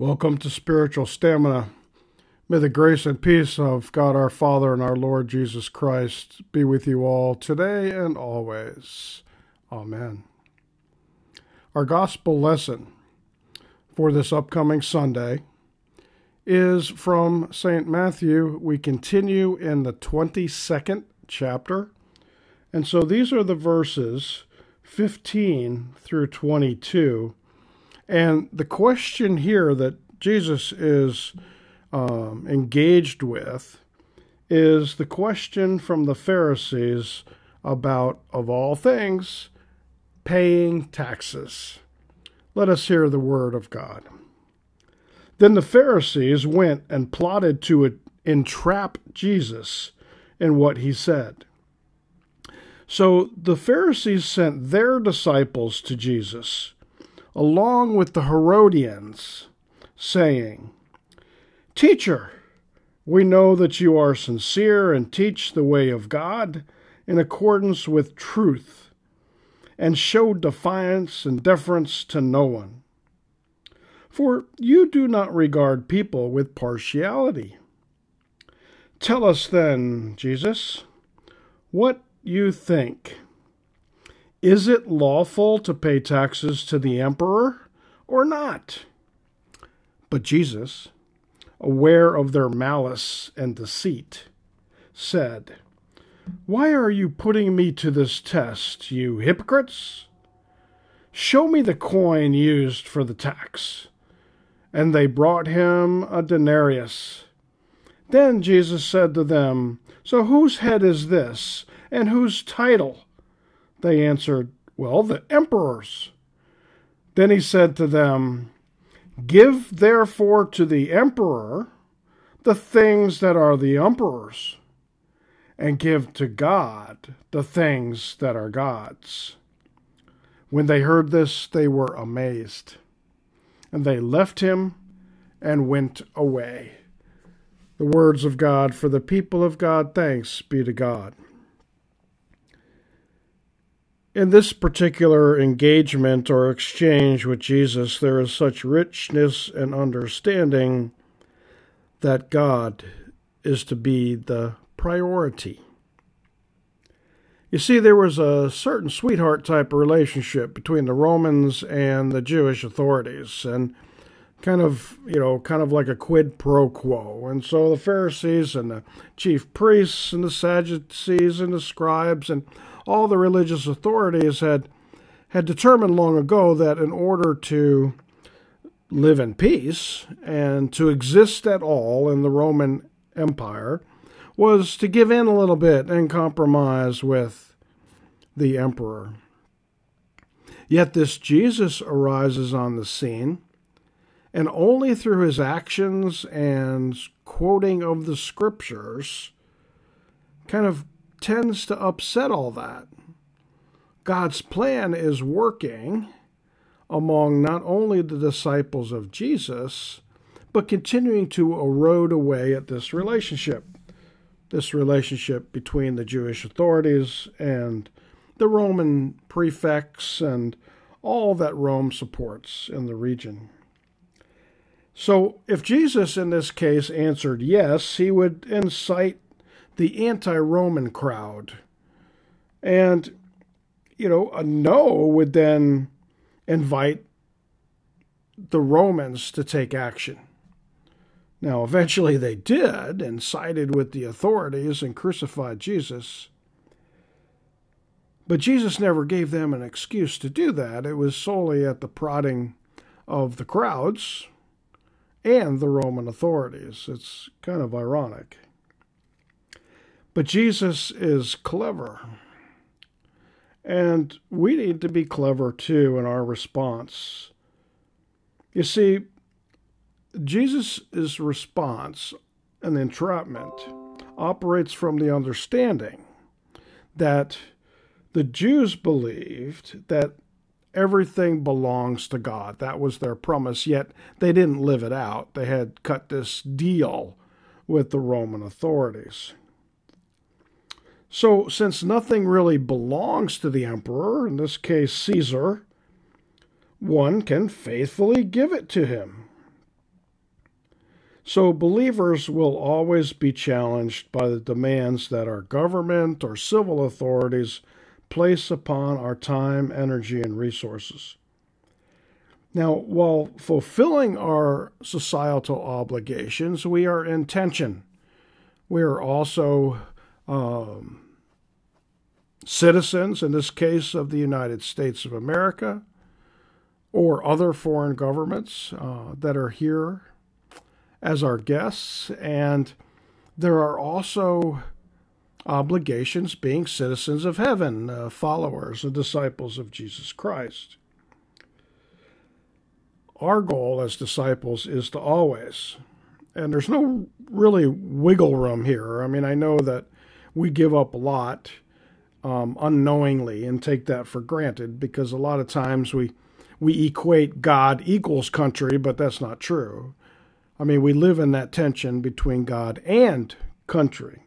Welcome to Spiritual Stamina. May the grace and peace of God our Father and our Lord Jesus Christ be with you all today and always. Amen. Our gospel lesson for this upcoming Sunday is from St. Matthew. We continue in the 22nd chapter. And so these are the verses 15 through 22 and the question here that Jesus is um, engaged with is the question from the Pharisees about, of all things, paying taxes. Let us hear the word of God. Then the Pharisees went and plotted to entrap Jesus in what he said. So the Pharisees sent their disciples to Jesus along with the Herodians, saying, Teacher, we know that you are sincere and teach the way of God in accordance with truth, and show defiance and deference to no one. For you do not regard people with partiality. Tell us then, Jesus, what you think. Is it lawful to pay taxes to the emperor or not? But Jesus, aware of their malice and deceit, said, Why are you putting me to this test, you hypocrites? Show me the coin used for the tax. And they brought him a denarius. Then Jesus said to them, So whose head is this, and whose title? They answered, Well, the emperor's. Then he said to them, Give therefore to the emperor the things that are the emperor's, and give to God the things that are God's. When they heard this, they were amazed, and they left him and went away. The words of God for the people of God, thanks be to God in this particular engagement or exchange with Jesus, there is such richness and understanding that God is to be the priority. You see, there was a certain sweetheart type of relationship between the Romans and the Jewish authorities, and kind of, you know, kind of like a quid pro quo. And so the Pharisees and the chief priests and the Sadducees and the scribes and all the religious authorities had had determined long ago that in order to live in peace and to exist at all in the Roman Empire was to give in a little bit and compromise with the emperor. Yet this Jesus arises on the scene, and only through his actions and quoting of the scriptures kind of tends to upset all that. God's plan is working among not only the disciples of Jesus, but continuing to erode away at this relationship. This relationship between the Jewish authorities and the Roman prefects and all that Rome supports in the region. So, if Jesus in this case answered yes, he would incite the anti Roman crowd. And, you know, a no would then invite the Romans to take action. Now, eventually they did and sided with the authorities and crucified Jesus. But Jesus never gave them an excuse to do that. It was solely at the prodding of the crowds and the Roman authorities. It's kind of ironic. But Jesus is clever. And we need to be clever too in our response. You see, Jesus' response and entrapment operates from the understanding that the Jews believed that everything belongs to God. That was their promise, yet they didn't live it out. They had cut this deal with the Roman authorities. So, since nothing really belongs to the emperor, in this case Caesar, one can faithfully give it to him. So, believers will always be challenged by the demands that our government or civil authorities place upon our time, energy, and resources. Now, while fulfilling our societal obligations, we are in tension. We are also um, citizens, in this case of the United States of America, or other foreign governments uh, that are here as our guests. And there are also obligations being citizens of heaven, uh, followers and disciples of Jesus Christ. Our goal as disciples is to always, and there's no really wiggle room here. I mean, I know that we give up a lot um, unknowingly and take that for granted because a lot of times we we equate God equals country, but that's not true. I mean, we live in that tension between God and country.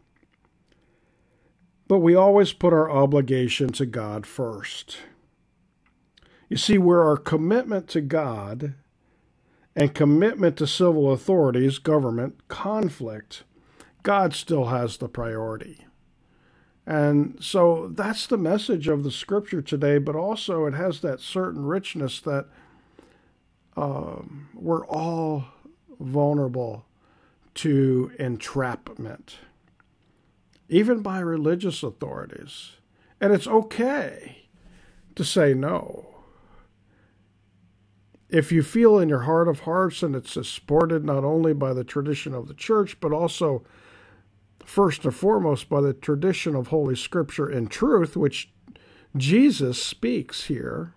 But we always put our obligation to God first. You see, where our commitment to God and commitment to civil authorities, government, conflict, God still has the priority. And so that's the message of the scripture today, but also it has that certain richness that um, we're all vulnerable to entrapment, even by religious authorities. And it's okay to say no. If you feel in your heart of hearts, and it's supported not only by the tradition of the church, but also first and foremost by the tradition of Holy Scripture and truth, which Jesus speaks here,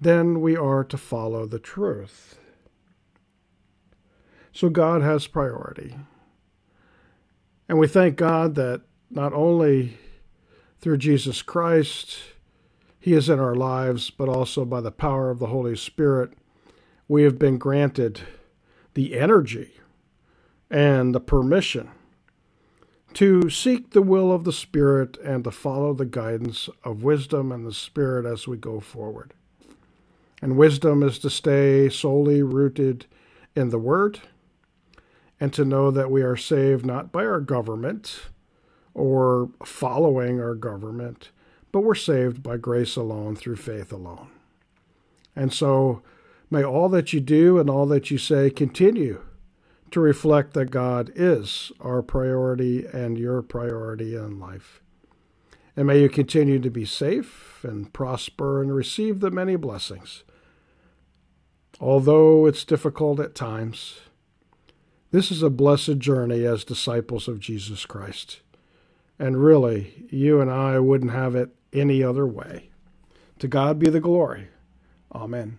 then we are to follow the truth. So God has priority. And we thank God that not only through Jesus Christ, He is in our lives, but also by the power of the Holy Spirit, we have been granted the energy and the permission to seek the will of the Spirit and to follow the guidance of wisdom and the Spirit as we go forward. And wisdom is to stay solely rooted in the Word and to know that we are saved not by our government or following our government, but we're saved by grace alone through faith alone. And so may all that you do and all that you say continue to reflect that God is our priority and your priority in life. And may you continue to be safe and prosper and receive the many blessings. Although it's difficult at times, this is a blessed journey as disciples of Jesus Christ. And really, you and I wouldn't have it any other way. To God be the glory. Amen.